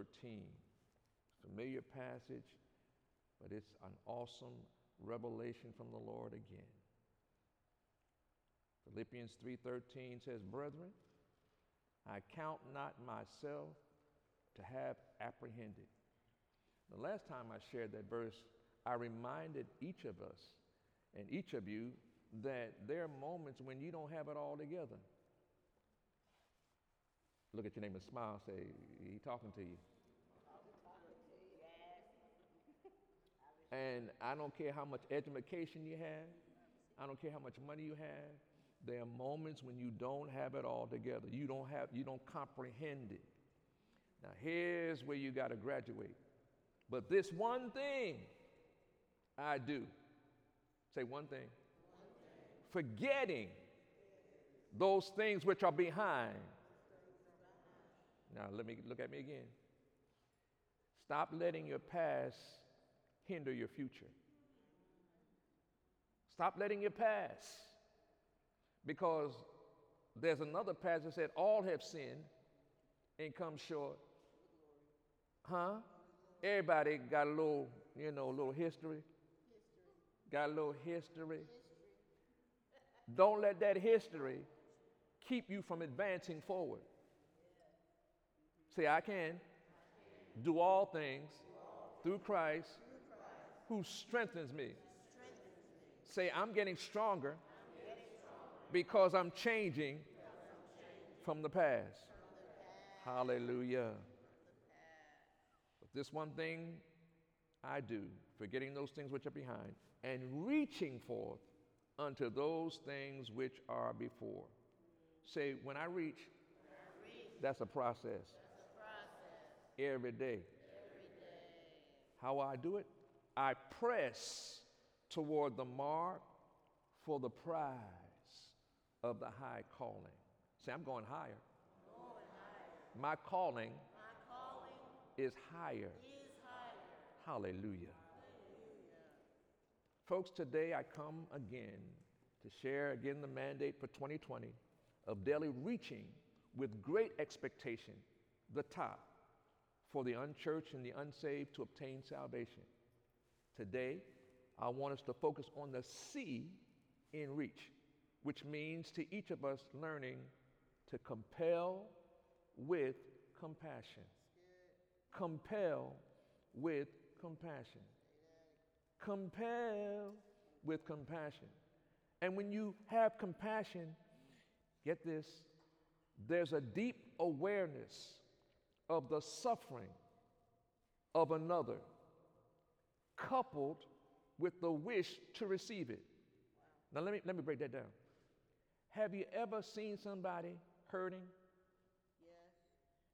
13. Familiar passage, but it's an awesome revelation from the Lord again. Philippians 3:13 says, "Brethren, I count not myself to have apprehended." The last time I shared that verse, I reminded each of us and each of you that there are moments when you don't have it all together. Look at your neighbor and smile, say, He talking to you. And I don't care how much education you have, I don't care how much money you have. There are moments when you don't have it all together. You don't have, you don't comprehend it. Now here's where you got to graduate. But this one thing I do. Say one thing. one thing. Forgetting those things which are behind. Now let me look at me again. Stop letting your past hinder your future. Stop letting your past. Because there's another passage that said, All have sinned and come short. Huh? Everybody got a little, you know, a little history. Got a little history. Don't let that history keep you from advancing forward. Say, I can, do all things, through Christ who strengthens me. Say, I'm getting stronger, because I'm changing, from, the past. Hallelujah. But this one thing I do, forgetting those things which are behind, and reaching forth unto those things which are before. Say, when I reach, that's a process. Every day. Every day. How I do it? I press toward the mark for the prize of the high calling. Say, I'm going higher. Going higher. My calling is higher. Is higher. Hallelujah. Hallelujah. Folks, today I come again to share again the mandate for 2020 of daily reaching with great expectation the top for the unchurched and the unsaved to obtain salvation. Today, I want us to focus on the C in reach, which means to each of us learning to compel with compassion compel with compassion. Compel with compassion. And when you have compassion, get this, there's a deep awareness of the suffering of another, coupled with the wish to receive it. Now, let me, let me break that down. Have you ever seen somebody hurting? Yes.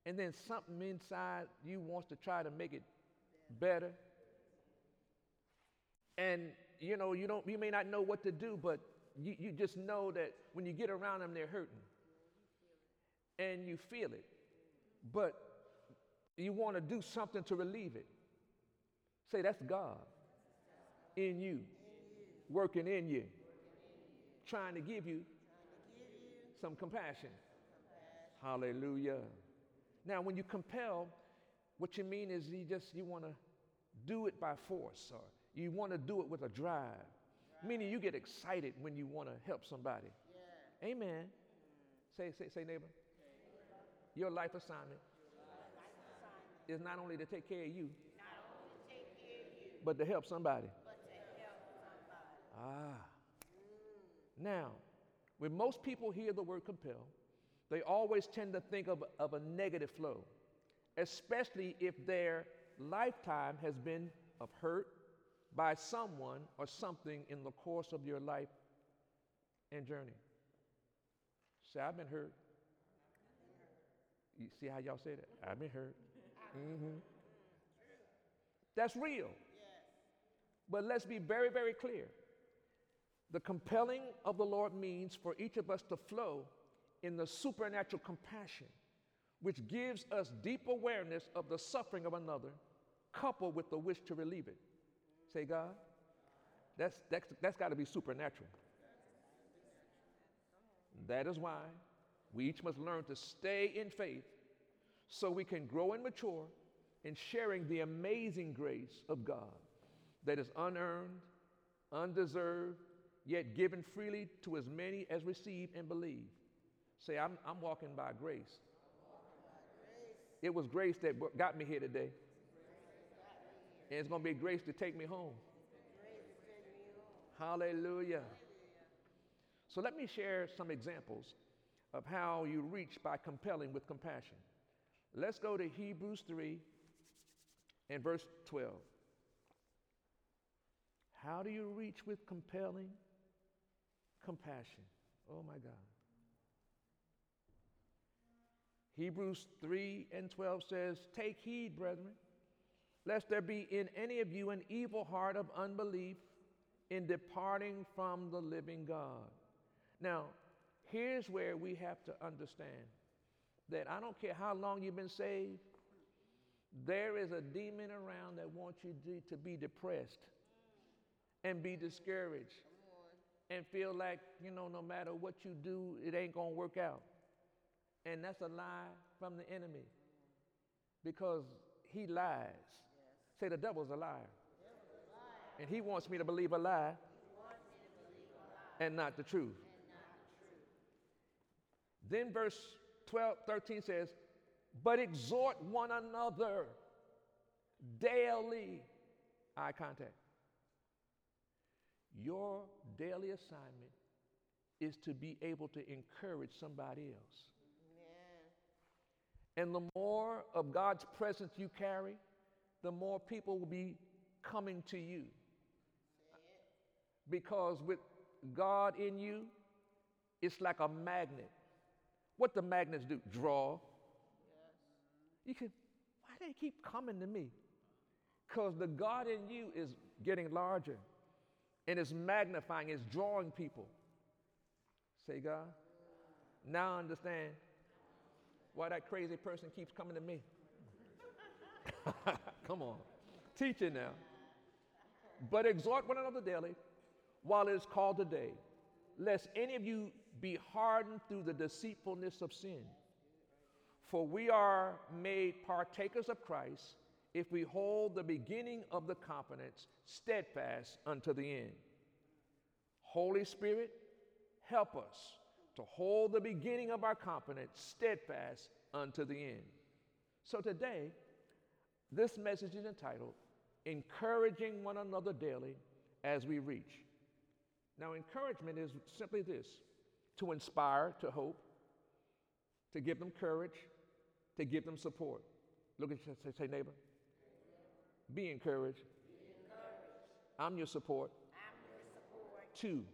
and then something inside you wants to try to make it better. And you know, you don't you may not know what to do, but you, you just know that when you get around them, they're hurting. And you feel it. But you want to do something to relieve it. Say that's God in you, working in you, trying to give you some compassion. Hallelujah. Now, when you compel, what you mean is you just you want to do it by force, or you want to do it with a drive. Meaning you get excited when you want to help somebody. Yeah. Amen. Say, say, say, neighbor. Your life assignment is not only to take care of you, but to help somebody. Ah. Now, when most people hear the word compel, they always tend to think of, of a negative flow, especially if their lifetime has been of hurt by someone or something in the course of your life and journey. Say, I've been hurt. You see how y'all say that? I've been hurt. Mm-hmm. That's real. But let's be very, very clear. The compelling of the Lord means for each of us to flow in the supernatural compassion, which gives us deep awareness of the suffering of another, coupled with the wish to relieve it. Say, God, that's, that's, that's got to be supernatural. That is why we each must learn to stay in faith so we can grow and mature in sharing the amazing grace of God that is unearned, undeserved, yet given freely to as many as receive and believe. Say, I'm, I'm walking by grace. It was grace that got me here today. And it's going to be grace to take me home. Hallelujah. So let me share some examples of how you reach by compelling with compassion. Let's go to Hebrews 3 and verse 12. How do you reach with compelling compassion? Oh my God. Hebrews 3 and 12 says, Take heed, brethren, lest there be in any of you an evil heart of unbelief in departing from the living God. Now, here's where we have to understand that I don't care how long you've been saved, there is a demon around that wants you to, be depressed and be discouraged and feel like, you know, no matter what you do, it ain't going to work out. And that's a lie from the enemy because he lies. Yes. Say, the devil's a liar. liar. And he wants me to believe a lie, believe a lie. and not the truth. Then verse 12, 13 says, But exhort one another daily. Eye contact. Your daily assignment is to be able to encourage somebody else. And the more of God's presence you carry, the more people will be coming to you. Because with God in you, it's like a magnet. What the magnets do? Draw. Yes. You can, why do they keep coming to me? Because the God in you is getting larger and it's magnifying, it's drawing people. Say, God, now I understand why that crazy person keeps coming to me. Come on. Teach it now. But exhort one another daily while it is called today, lest any of you be hardened through the deceitfulness of sin. For we are made partakers of Christ if we hold the beginning of the confidence steadfast unto the end. Holy Spirit, help us to hold the beginning of our confidence steadfast unto the end. So today, this message is entitled Encouraging One Another Daily as We Reach. Now, encouragement is simply this to inspire, to hope, to give them courage, to give them support. Look at say, say neighbor. Be encouraged. I'm your support. I'm your support. Two.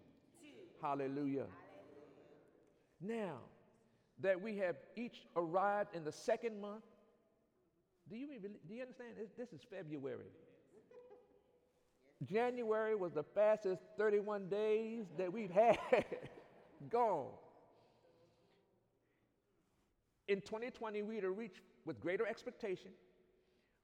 Two. Hallelujah. Now that we have each arrived in the second month, do you, even, do you understand? This, is February. January was the fastest 31 days that we've had gone. In 2020, we to reach with greater expectation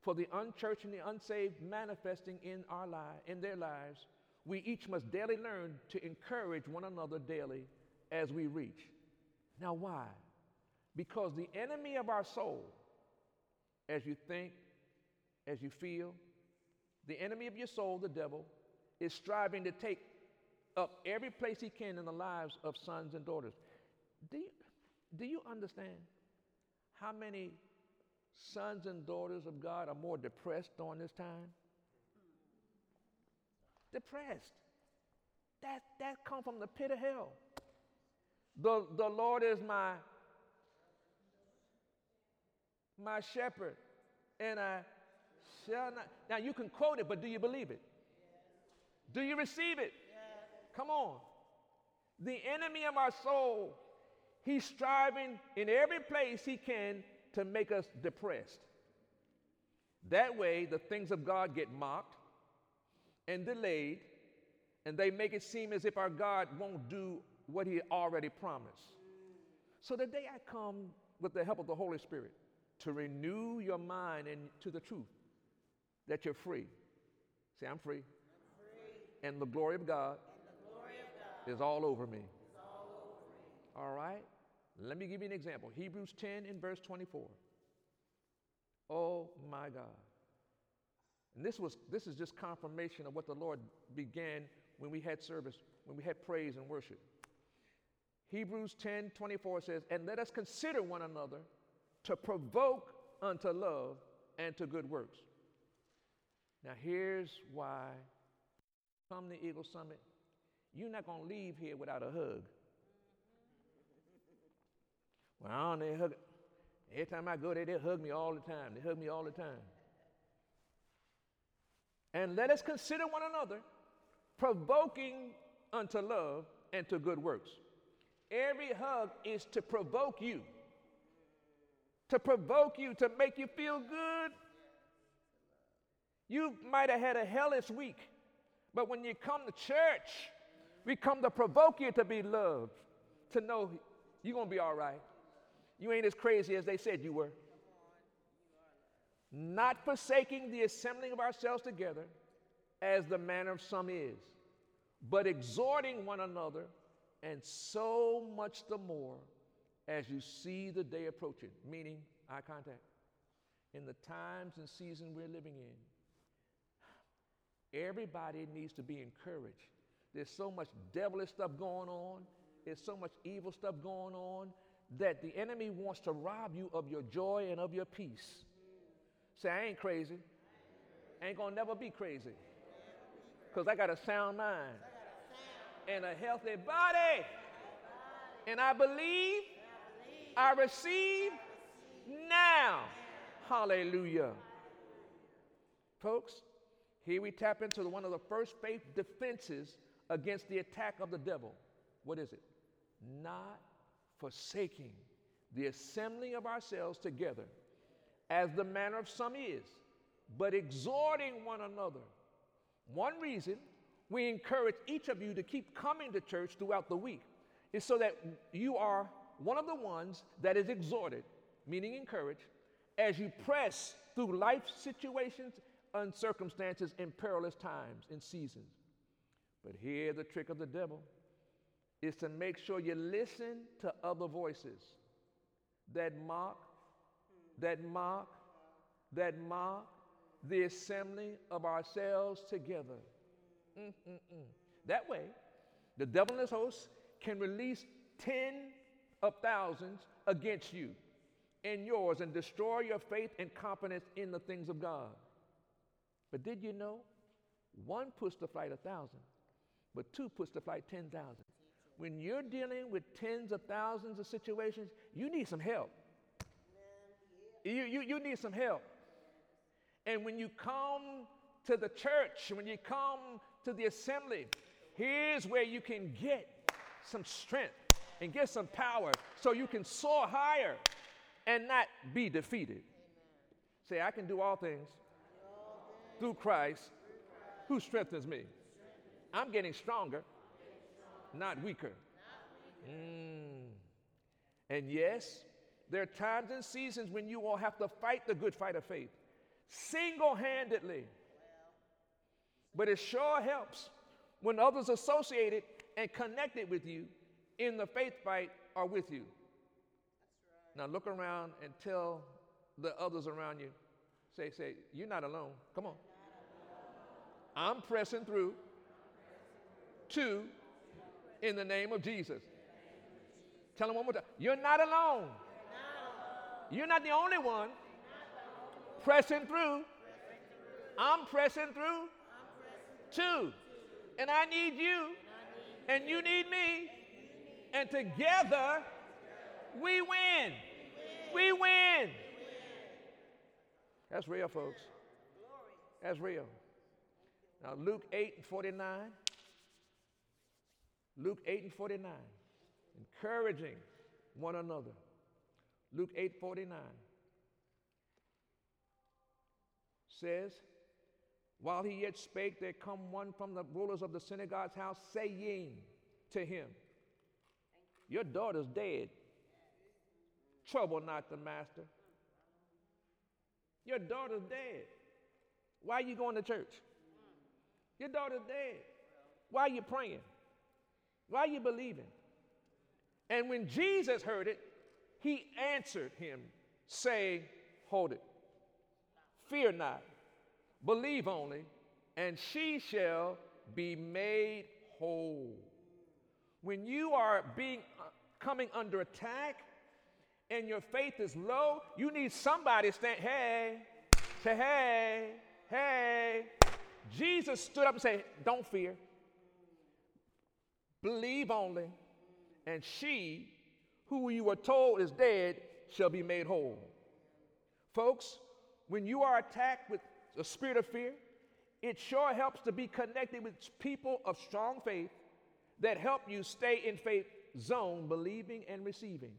for the unchurched and the unsaved manifesting in our lives, in their lives. We each must daily learn to encourage one another daily as we reach. Now, why? Because the enemy of our soul, as you think, as you feel, the enemy of your soul, the devil, is striving to take up every place he can in the lives of sons and daughters. Do you, do you understand how many sons and daughters of God are more depressed during this time? Depressed. That, that come from the pit of hell. The, the Lord is my, my shepherd, and I shall not. Now you can quote it, but do you believe it? Do you receive it? Come on. The enemy of our soul, he's striving in every place he can to make us depressed. That way, the things of God get mocked and delayed, and they make it seem as if our God won't do what he already promised. So today I come with the help of the Holy Spirit to renew your mind and to the truth that you're free. Say, I'm free. I'm free. And the glory of God, glory of God is, all over, me. all over me. All right? Let me give you an example. Hebrews 10 in verse 24. Oh My God. And this was this is just confirmation of what the Lord began when we had service, when we had praise and worship. Hebrews 10 24 says, And let us consider one another to provoke unto love and to good works. Now, here's why come to Eagle Summit, you're not going to leave here without a hug. Well, they hug. Every time I go there, they hug me all the time. They hug me all the time. And let us consider one another, provoking unto love and to good works. Every hug is to provoke you, to provoke you, to make you feel good. You might have had a hellish week, but when you come to church, we come to provoke you to be loved, to know you're going to be all right. You ain't as crazy as they said you were. Not forsaking the assembling of ourselves together, as the manner of some is, but exhorting one another and so much the more as you see the day approaching, meaning eye contact. In the times and season we're living in, everybody needs to be encouraged. There's so much devilish stuff going on, there's so much evil stuff going on that the enemy wants to rob you of your joy and of your peace. Say, I ain't crazy. Ain't gonna never be crazy. Because I got a sound mind and a healthy body. And I believe, I receive now. Hallelujah. Folks, here we tap into one of the first faith defenses against the attack of the devil. What is it? Not forsaking the assembling of ourselves together, as the manner of some is, but exhorting one another. One reason we encourage each of you to keep coming to church throughout the week is so that you are one of the ones that is exhorted, meaning encouraged, as you press through life situations and circumstances in perilous times and seasons. But here, the trick of the devil is to make sure you listen to other voices that mock, that mock, that mock the assembly of ourselves together. Mm-mm-mm. That way, the devil and his hosts can release ten of thousands against you and yours and destroy your faith and confidence in the things of God. But did you know? One puts to flight a thousand, but two puts to flight 10,000. When you're dealing with tens of thousands of situations, you need some help. You, you, you need some help. And when you come to the church, when you come to the assembly, here's where you can get some strength and get some power so you can soar higher and not be defeated. Say, I can do all things through Christ who strengthens me. I'm getting stronger, not weaker. Mm. And yes, there are times and seasons when you will have to fight the good fight of faith single handedly. But it sure helps when others associated and connected with you in the faith fight are with you. Now look around and tell the others around you, say, say, you're not alone. Come on. I'm pressing through. Two, in the name of Jesus. Tell them one more time. You're not alone. You're not the only one pressing through. I'm pressing through. Two. And I need you. And you need me. And together we win. We win. That's real, folks. That's real. Now, Luke 8 and 49. Luke 8 and 49. Encouraging one another. Luke 8 49. says, While he yet spake, there come one from the rulers of the synagogue's house, saying to him, Your daughter's dead. Trouble not the master. Your daughter's dead. Why are you going to church? Your daughter's dead. Why are you praying? Why are you believing? And when Jesus heard it, he answered him, saying, Hold it. Fear not, believe only, and she shall be made whole. When you are being uh, coming under attack and your faith is low, you need somebody to stand, hey, say, hey, hey. Jesus stood up and said, Don't fear. Believe only, and she, who you were told is dead, shall be made whole. Folks, when you are attacked with a spirit of fear, it sure helps to be connected with people of strong faith that help you stay in faith zone, believing and receiving.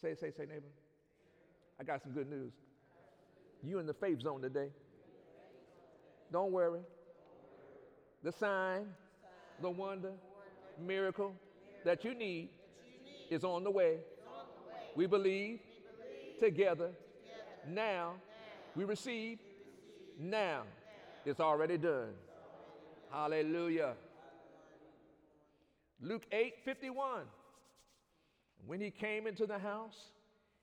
Say, say, say, neighbor. I got some good news. You in the faith zone today. Don't worry. The sign, the wonder, miracle that you need is on the way. We believe together. Now we receive. Now it's already done. Hallelujah. Luke 8 51. When he came into the house,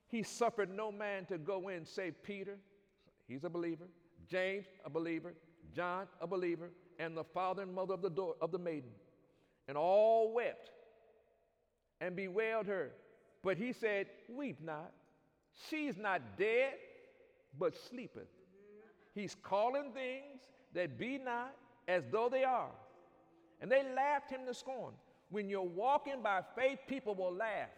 he suffered no man to go in save Peter, he's a believer, James, a believer, John, a believer, and the father and mother of the, of the maiden. And all wept and bewailed her. But he said, Weep not. She's not dead, but sleepeth. He's calling things that be not as though they are. And they laughed him to scorn. When you're walking by faith, people will laugh.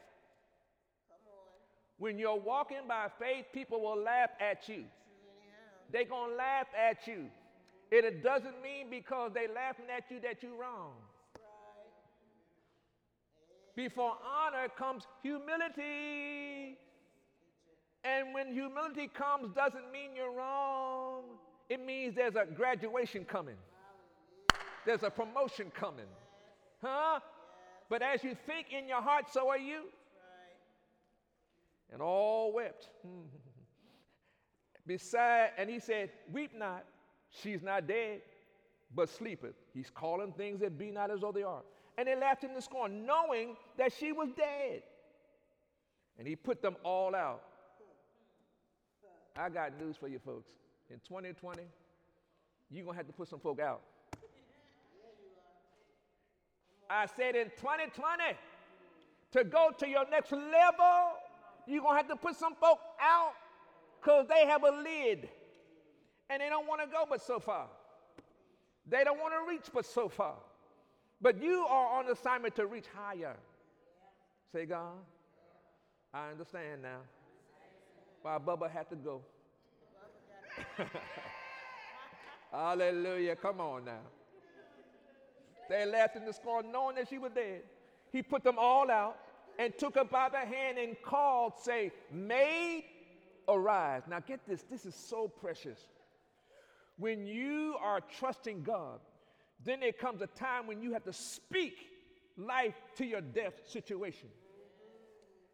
When you're walking by faith, people will laugh at you. They're going to laugh at you. And it doesn't mean because they're laughing at you that you're wrong. Before honor comes humility. And when humility comes, doesn't mean you're wrong. It means there's a graduation coming, there's a promotion coming. Huh? But as you think in your heart, so are you. And all wept. Beside, and he said, Weep not, She's not dead, but sleepeth. He's calling things that be not as though they are. And they laughed him to scorn, knowing that she was dead. And he put them all out. I got news for you folks. In 2020, you're going to have to put some folk out. I said in 2020, to go to your next level, you're going to have to put some folk out because they have a lid and they don't want to go but so far. They don't want to reach but so far. But you are on assignment to reach higher. Say, God, I understand now why Bubba had to go. Hallelujah. Come on now. They laughed in the scorn, knowing that she was dead. He put them all out and took her by the hand and called, say, Maid, arise. Now get this, this is so precious. When you are trusting God, then there comes a time when you have to speak life to your death situation.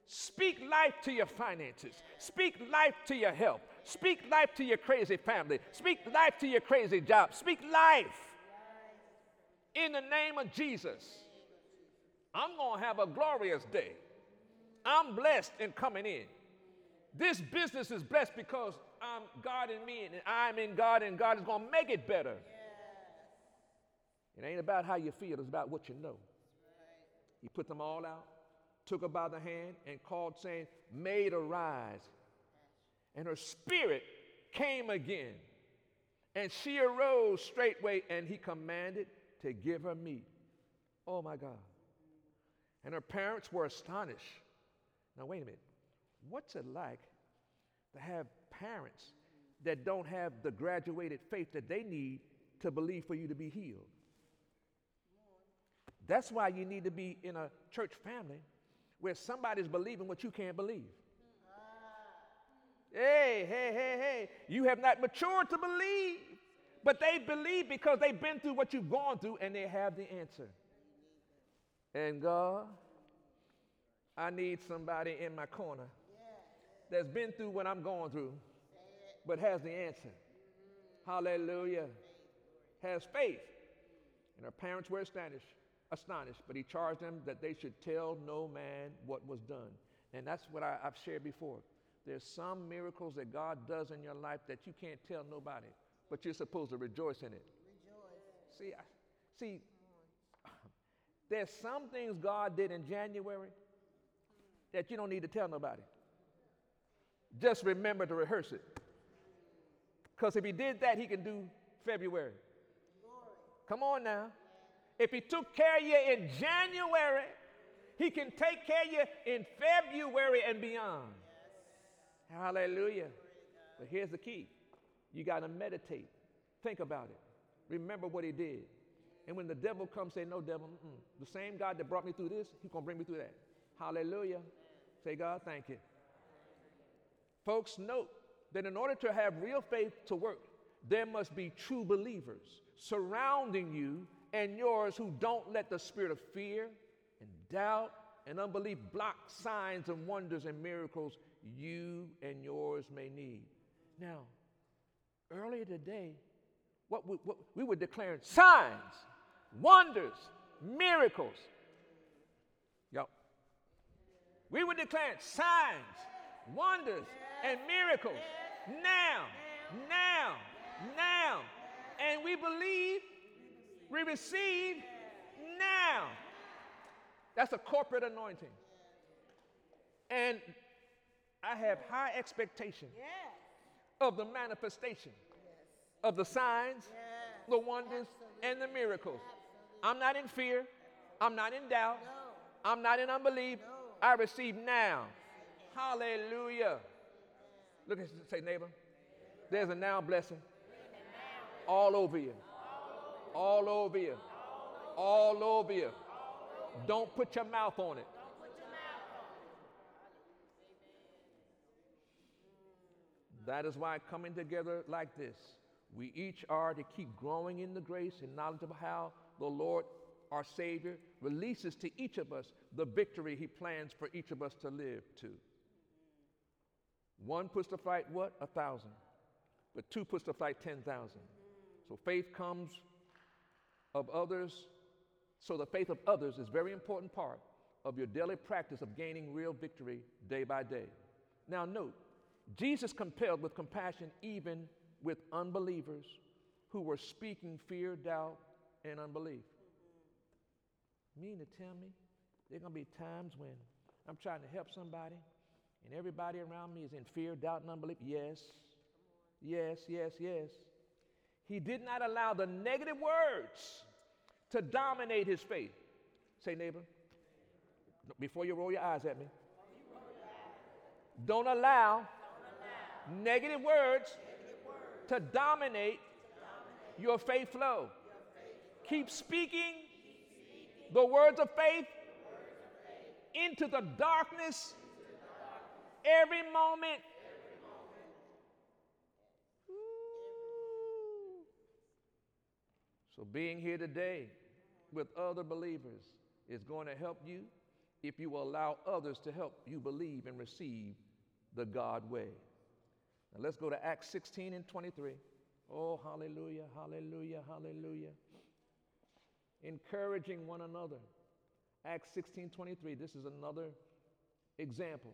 Speak life to your finances. Speak life to your health. Speak life to your crazy family. Speak life to your crazy job. Speak life in the name of Jesus. I'm going to have a glorious day. I'm blessed in coming in. This business is blessed because I'm God in me and I'm in God and God is going to make it better. Yes. It ain't about how you feel, it's about what you know. Right. He put them all out, took her by the hand, and called, saying, Maid arise. And her spirit came again. And she arose straightway, and he commanded to give her meat. Oh my God. And her parents were astonished. Now, wait a minute. What's it like to have parents that don't have the graduated faith that they need to believe for you to be healed. That's why you need to be in a church family where somebody's believing what you can't believe. Hey, hey, hey, hey. You have not matured to believe, but they believe because they've been through what you've gone through and they have the answer. And God, I need somebody in my corner that's been through what I'm going through but has the answer. Hallelujah. Has faith. And her parents were astonished, astonished, but he charged them that they should tell no man what was done. And that's what I, have shared before. There's some miracles that God does in your life that you can't tell nobody, but you're supposed to rejoice in it. Rejoice. See, I, see, there's some things God did in January that you don't need to tell nobody. Just remember to rehearse it. Because if he did that, he can do February. Come on now. If he took care of you in January, he can take care of you in February and beyond. Hallelujah. But here's the key you got to meditate, think about it, remember what he did. And when the devil comes, say, No, devil, mm-mm. the same God that brought me through this, he's going to bring me through that. Hallelujah. Say, God, thank you. Folks, note that in order to have real faith to work, there must be true believers surrounding you and yours who don't let the spirit of fear and doubt and unbelief block signs and wonders and miracles you and yours may need. Now, earlier today, what we, what we were declaring signs, wonders, miracles. Yup. We were declaring signs, wonders, and miracles now, now, now. And we believe, we receive now. That's a corporate anointing. And I have high expectation of the manifestation of the signs, the wonders, and the miracles. I'm not in fear. I'm not in doubt. I'm not in unbelief. I receive now. Hallelujah. Look at say neighbor. There's a now blessing. All over you. All over you. All over you. Don't put your mouth on it. That is why coming together like this, we each are to keep growing in the grace and knowledge of how the Lord, our Savior, releases to each of us the victory He plans for each of us to live to. One puts to flight what? A thousand. But two puts to flight 10,000. So faith comes of others. So the faith of others is very important part of your daily practice of gaining real victory day by day. Now note, Jesus compelled with compassion even with unbelievers who were speaking fear, doubt, and unbelief. Mean to tell me there are going to be times when I'm trying to help somebody and everybody around me is in fear, doubt, and unbelief? Yes, yes, yes, yes. He did not allow the negative words to dominate his faith. Say, neighbor, before you roll your eyes at me, don't allow negative words to dominate your faith flow. Keep speaking the words of faith into the darkness every moment. So, being here today with other believers is going to help you if you allow others to help you believe and receive the God way. Now, let's go to Acts 16 and 23. Oh, hallelujah, hallelujah, hallelujah. Encouraging one another. Acts 16 23. This is another example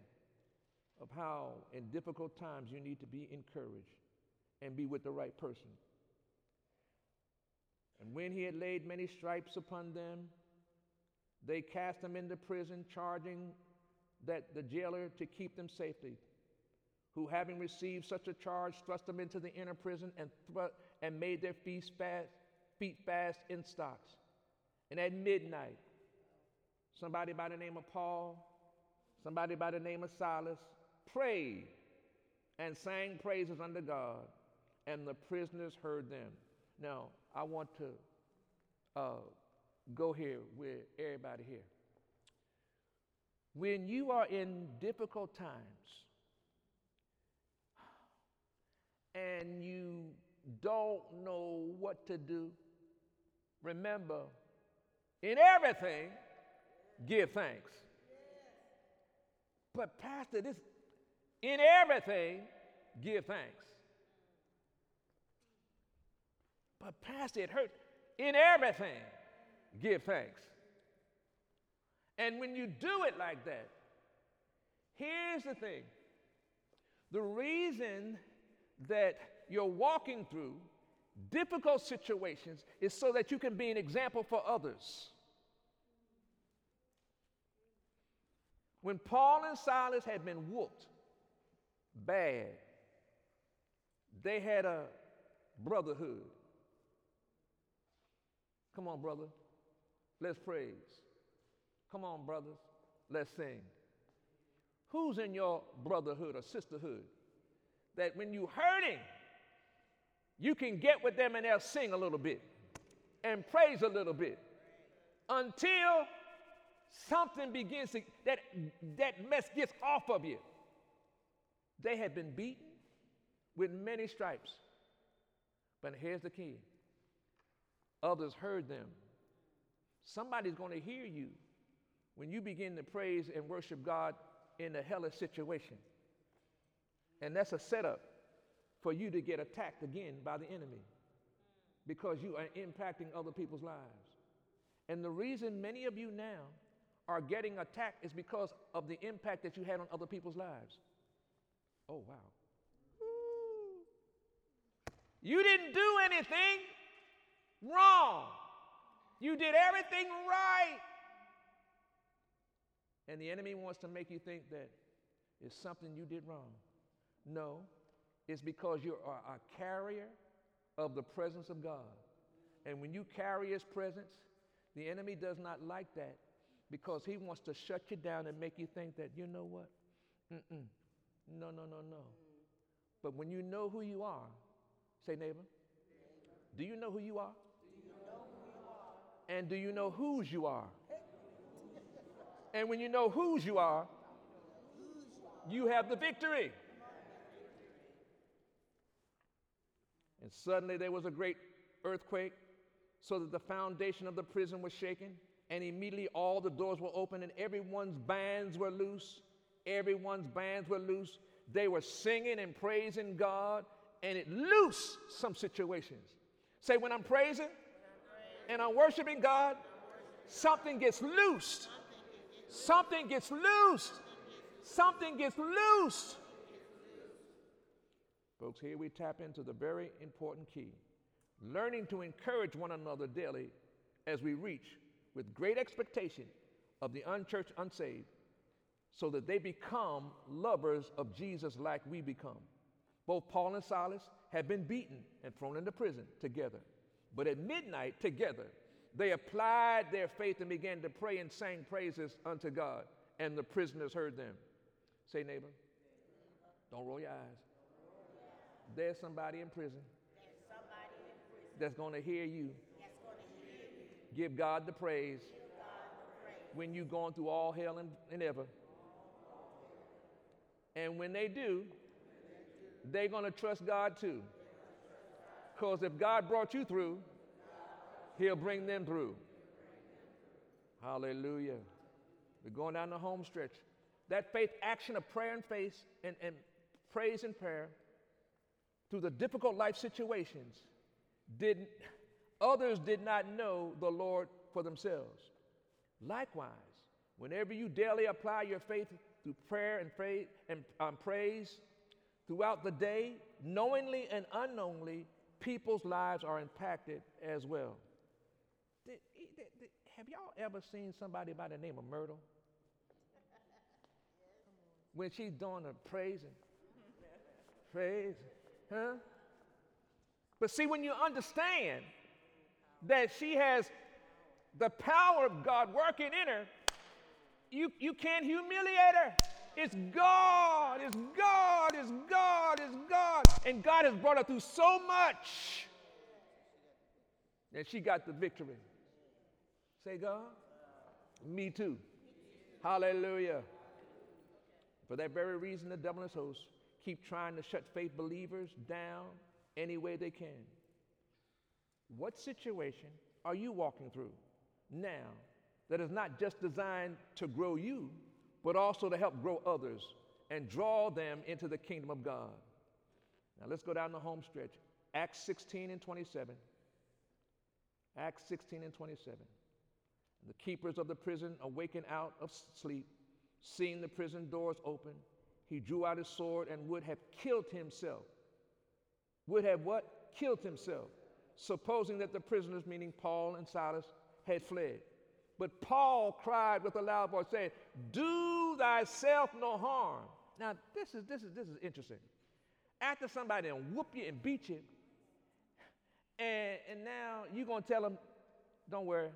of how, in difficult times, you need to be encouraged and be with the right person. And when he had laid many stripes upon them, they cast them into prison, charging that the jailer to keep them safely. Who, having received such a charge, thrust them into the inner prison and, and made their feet fast, feet fast in stocks. And at midnight, somebody by the name of Paul, somebody by the name of Silas, prayed and sang praises unto God, and the prisoners heard them. Now, I want to uh, go here with everybody here. When you are in difficult times and you don't know what to do, remember, in everything, give thanks. But, Pastor, this, in everything, give thanks. But, Pastor, it hurt. In everything, give thanks. And when you do it like that, here's the thing The reason that you're walking through difficult situations is so that you can be an example for others. When Paul and Silas had been whooped bad, they had a brotherhood. Come on, brother. Let's praise. Come on, brothers. Let's sing. Who's in your brotherhood or sisterhood that when you hurting, you can get with them and they'll sing a little bit and praise a little bit until something begins to that that mess gets off of you. They had been beaten with many stripes. But here's the key. Others heard them. Somebody's going to hear you when you begin to praise and worship God in a hellish situation. And that's a setup for you to get attacked again by the enemy because you are impacting other people's lives. And the reason many of you now are getting attacked is because of the impact that you had on other people's lives. Oh, wow. You didn't do anything wrong. You did everything right. And the enemy wants to make you think that it's something you did wrong. No, it's because you are a carrier of the presence of God. And when you carry His presence, the enemy does not like that because he wants to shut you down and make you think that, you know what? Mm-mm. No, no, no, no. But when you know who you are, say, neighbor, do you know who you are? And do you know whose you are? and when you know whose you are, you have the victory. And suddenly there was a great earthquake, so that the foundation of the prison was shaken, and immediately all the doors were open, and everyone's bands were loose. Everyone's bands were loose. They were singing and praising God, and it loosed some situations. Say, when I'm praising and I'm worshiping God, something gets loosed. Something gets loosed. Something gets loosed. Folks, here we tap into the very important key learning to encourage one another daily as we reach with great expectation of the unchurched unsaved so that they become lovers of Jesus like we become. Both Paul and Silas had been beaten and thrown into prison together. But at midnight, together, they applied their faith and began to pray and sang praises unto God, and the prisoners heard them. Say, neighbor, don't roll your eyes. There's somebody in prison that's going to hear you. Give God the praise when you're going through all hell and, and ever. And when they do, they're going to trust God too. Because if God brought you through, He'll bring them through. Hallelujah. We're going down the home stretch. That faith action of prayer and faith and, and praise and prayer through the difficult life situations did others did not know the Lord for themselves. Likewise, whenever you daily apply your faith through prayer and faith and um, praise throughout the day, knowingly and unknowingly, people's lives are impacted as well. Did, did, did, have y'all ever seen somebody by the name of Myrtle? When she's doing a praising, praise, huh? But see, when you understand that she has the power of God working in her, you, you can't humiliate her. It's God, it's God, it's God, it's God. And God has brought her through so much. And she got the victory. Say, God, me too. Hallelujah. For that very reason, the devil and his hosts keep trying to shut faith believers down any way they can. What situation are you walking through now that is not just designed to grow you, but also to help grow others and draw them into the kingdom of God? Now let's go down the home stretch. Acts 16 and 27. Acts 16 and 27. The keepers of the prison awakened out of sleep, seeing the prison doors open, he drew out his sword and would have killed himself. Would have what? Killed himself, supposing that the prisoners, meaning Paul and Silas, had fled. But Paul cried with a loud voice, saying, Do thyself no harm. Now, this is this is this is interesting. After somebody and whoop you and beat you, and, and now you're gonna tell them, don't worry,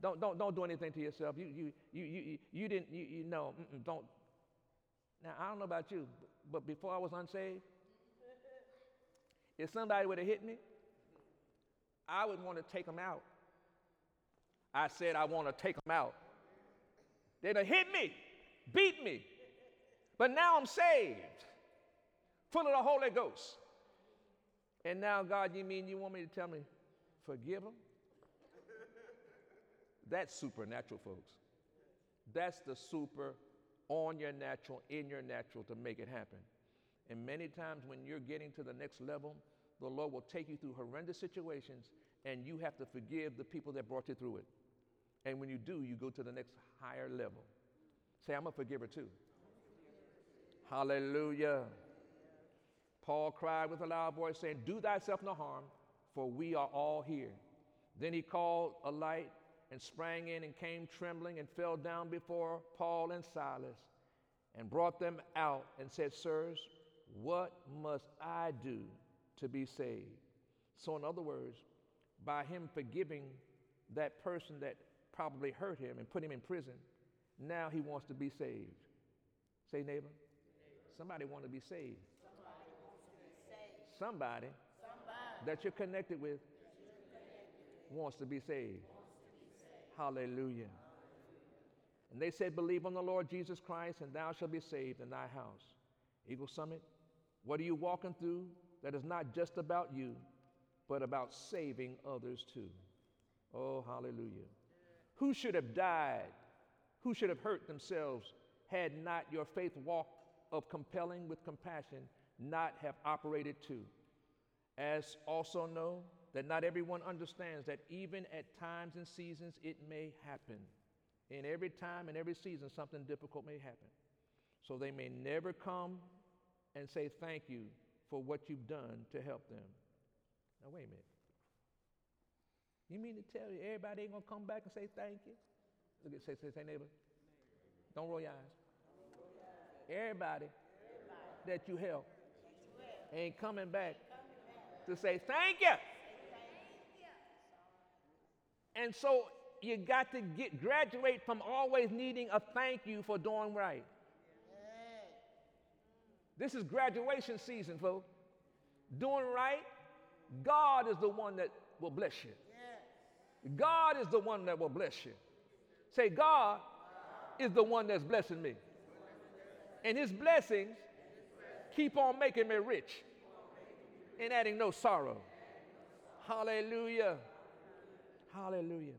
don't don't don't do anything to yourself. You you you you you didn't you, you know don't. Now I don't know about you, but before I was unsaved, if somebody would have hit me, I would want to take them out. I said, I want to take them out. They'd have hit me, beat me. But now I'm saved, full of the Holy Ghost. And now, God, you mean you want me to tell me, forgive them? That's supernatural, folks. That's the super on your natural, in your natural to make it happen. And many times when you're getting to the next level, the Lord will take you through horrendous situations and you have to forgive the people that brought you through it. And when you do, you go to the next higher level. Say, I'm a forgiver too. Hallelujah. Paul cried with a loud voice, saying, Do thyself no harm, for we are all here. Then he called a light and sprang in and came trembling and fell down before Paul and Silas and brought them out and said, Sirs, what must I do to be saved? So, in other words, by him forgiving that person that probably hurt him and put him in prison. Now he wants to be saved. Say, neighbor. Somebody want to be saved. Somebody, that you're connected with wants to be saved. Hallelujah. And they said, Believe on the Lord Jesus Christ, and thou shalt be saved in thy house. Eagle Summit, what are you walking through that is not just about you, but about saving others too? Oh, hallelujah. Who should have died? Who should have hurt themselves had not your faith walk of compelling with compassion not have operated too? As also know that not everyone understands that even at times and seasons it may happen. In every time and every season, something difficult may happen. So they may never come and say thank you for what you've done to help them. Now, wait a minute. You mean to tell you everybody ain't gonna come back and say thank you? Look at say say say neighbor. Don't roll your eyes. Everybody, that you help ain't coming back to say thank you. And so you got to get graduate from always needing a thank you for doing right. This is graduation season, folks. Doing right, God is the one that will bless you. God is the one that will bless you. Say, God is the one that's blessing me. And his blessings keep on making me rich and adding no sorrow. Hallelujah. Hallelujah.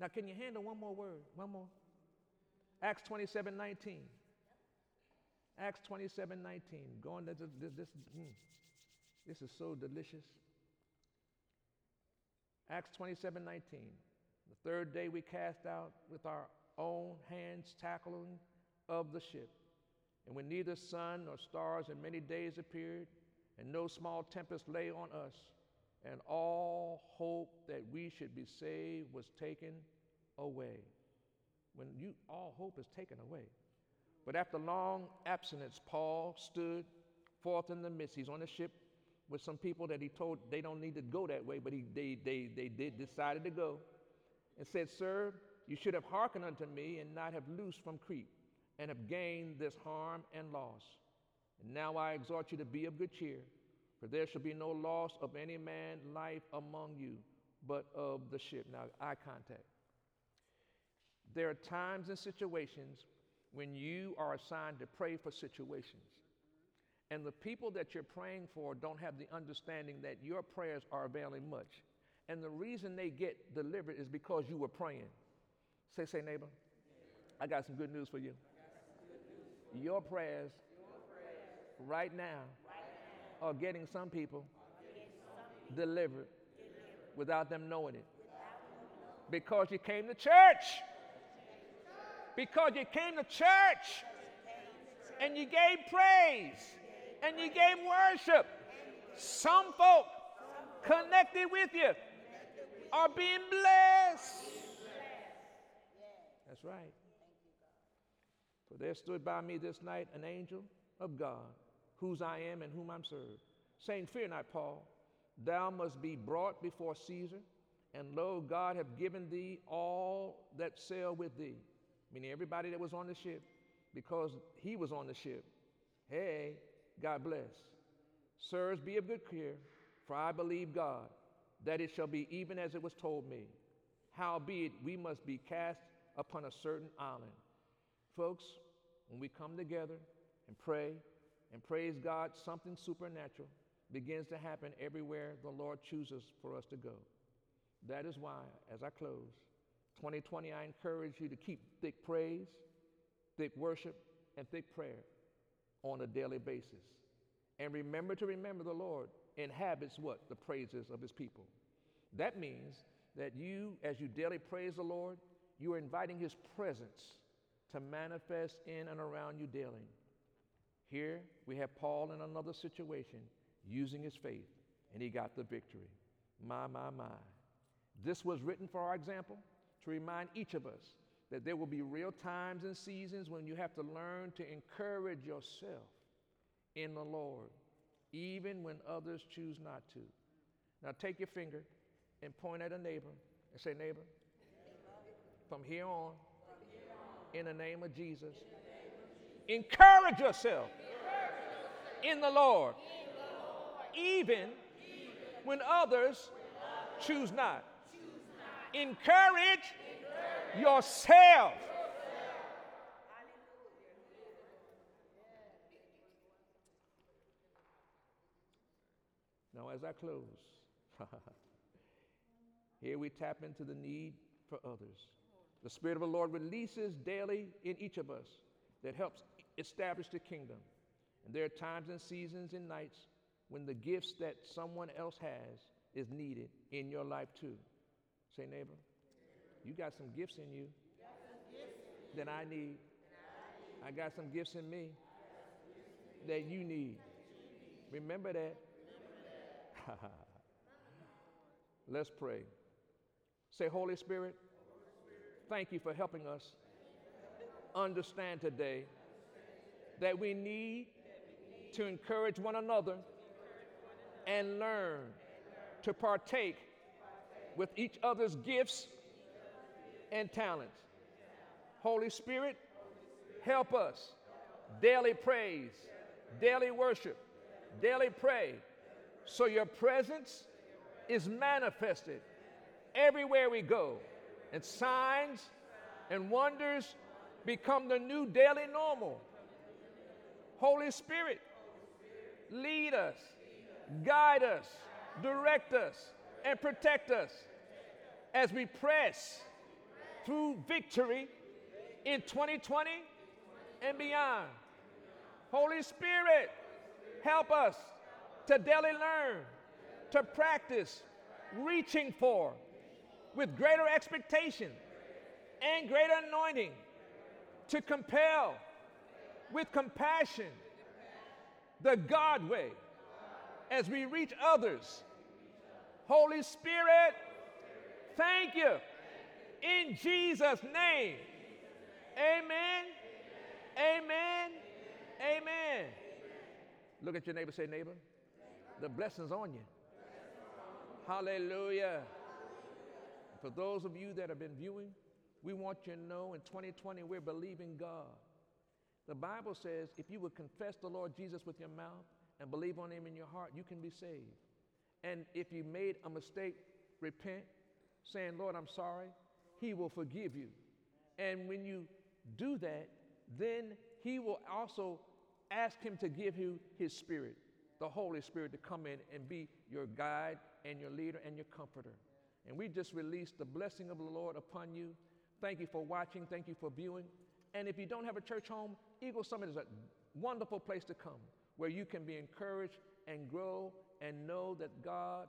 Now, can you handle one more word? One more. Acts 27 19. Acts 27 19. Going, this, this, this, mm, this is so delicious. Acts 27 19. The third day we cast out with our own hands tackling of the ship. And when neither sun nor stars in many days appeared, and no small tempest lay on us, and all hope that we should be saved was taken away. When you all hope is taken away. But after long abstinence, Paul stood forth in the midst. He's on the ship with some people that he told they don't need to go that way, but he, they, they, they did decided to go and said, Sir, you should have hearkened unto me and not have loosed from Crete and have gained this harm and loss. And now I exhort you to be of good cheer, for there shall be no loss of any man life among you, but of the ship. Now, eye contact. There are times and situations when you are assigned to pray for situations. And the people that you're praying for don't have the understanding that your prayers are availing much. And the reason they get delivered is because you were praying. Say, say, neighbor, I got some good news for you. Your prayers, right now are getting some people delivered without them knowing it. Because you came to church. Because you came to church. and you gave praise and you gave worship. Some folk connected with you are being blessed. That's right. For there stood by me this night an angel of God, whose I am and whom I'm served, saying, Fear not, Paul, thou must be brought before Caesar, and lo, God have given thee all that sail with thee, meaning everybody that was on the ship, because he was on the ship. Hey, God bless. Sirs, be of good cheer, for I believe God, that it shall be even as it was told me. Howbeit, we must be cast upon a certain island. Folks, when we come together and pray and praise God, something supernatural begins to happen everywhere the Lord chooses for us to go. That is why, as I close, 2020, I encourage you to keep thick praise, thick worship, and thick prayer on a daily basis. And remember to remember the Lord inhabits what? The praises of his people. That means that you, as you daily praise the Lord, you are inviting his presence to manifest in and around you daily. Here we have Paul in another situation using his faith, and he got the victory. My, my, my. This was written for our example to remind each of us that there will be real times and seasons when you have to learn to encourage yourself in the Lord, even when others choose not to. Now take your finger and point at a neighbor and say, Neighbor, from here on, in the name of Jesus, encourage yourself in the Lord, even when others choose not. Encourage yourself. Now, as I close, here we tap into the need for others. The Spirit of the Lord releases daily in each of us that helps establish the kingdom. And there are times and seasons and nights when the gifts that someone else has is needed in your life too. Say, neighbor, you got some gifts in you that I need. I got some gifts in me that you need. Remember that. Let's pray. Say, Holy Spirit, thank you for helping us understand today that we need to encourage one another and learn to partake with each other's gifts and talents. Holy Spirit, help us daily praise, daily worship, daily pray, so your presence is manifested everywhere we go, and signs and wonders become the new daily normal. Holy Spirit, lead us, guide us, direct us, and protect us as we press through victory in 2020 and beyond. Holy Spirit, help us to daily learn, to practice reaching for with greater expectation and greater anointing to compel with compassion the God way as we reach others. Holy Spirit, thank you. In Jesus' name. Amen. Amen. Amen. Look at your neighbor, say, neighbor, the blessing's on you. Hallelujah. For those of you that have been viewing, we want you to know in 2020 we're believing God. The Bible says if you would confess the Lord Jesus with your mouth and believe on him in your heart, you can be saved. And if you made a mistake, repent, saying, Lord, I'm sorry, he will forgive you. And when you do that, then he will also ask him to give you his spirit, the Holy Spirit, to come in and be your guide and your leader and your comforter. And we just released the blessing of the Lord upon you. Thank you for watching. Thank you for viewing. And if you don't have a church home, Eagle Summit is a wonderful place to come where you can be encouraged and grow and know that God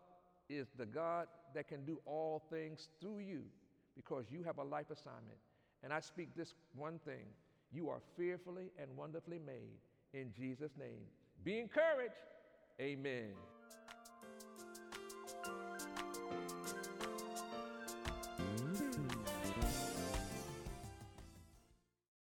is the God that can do all things through you because you have a life assignment. And I speak this one thing You are fearfully and wonderfully made. In Jesus' name. Be encouraged. Amen.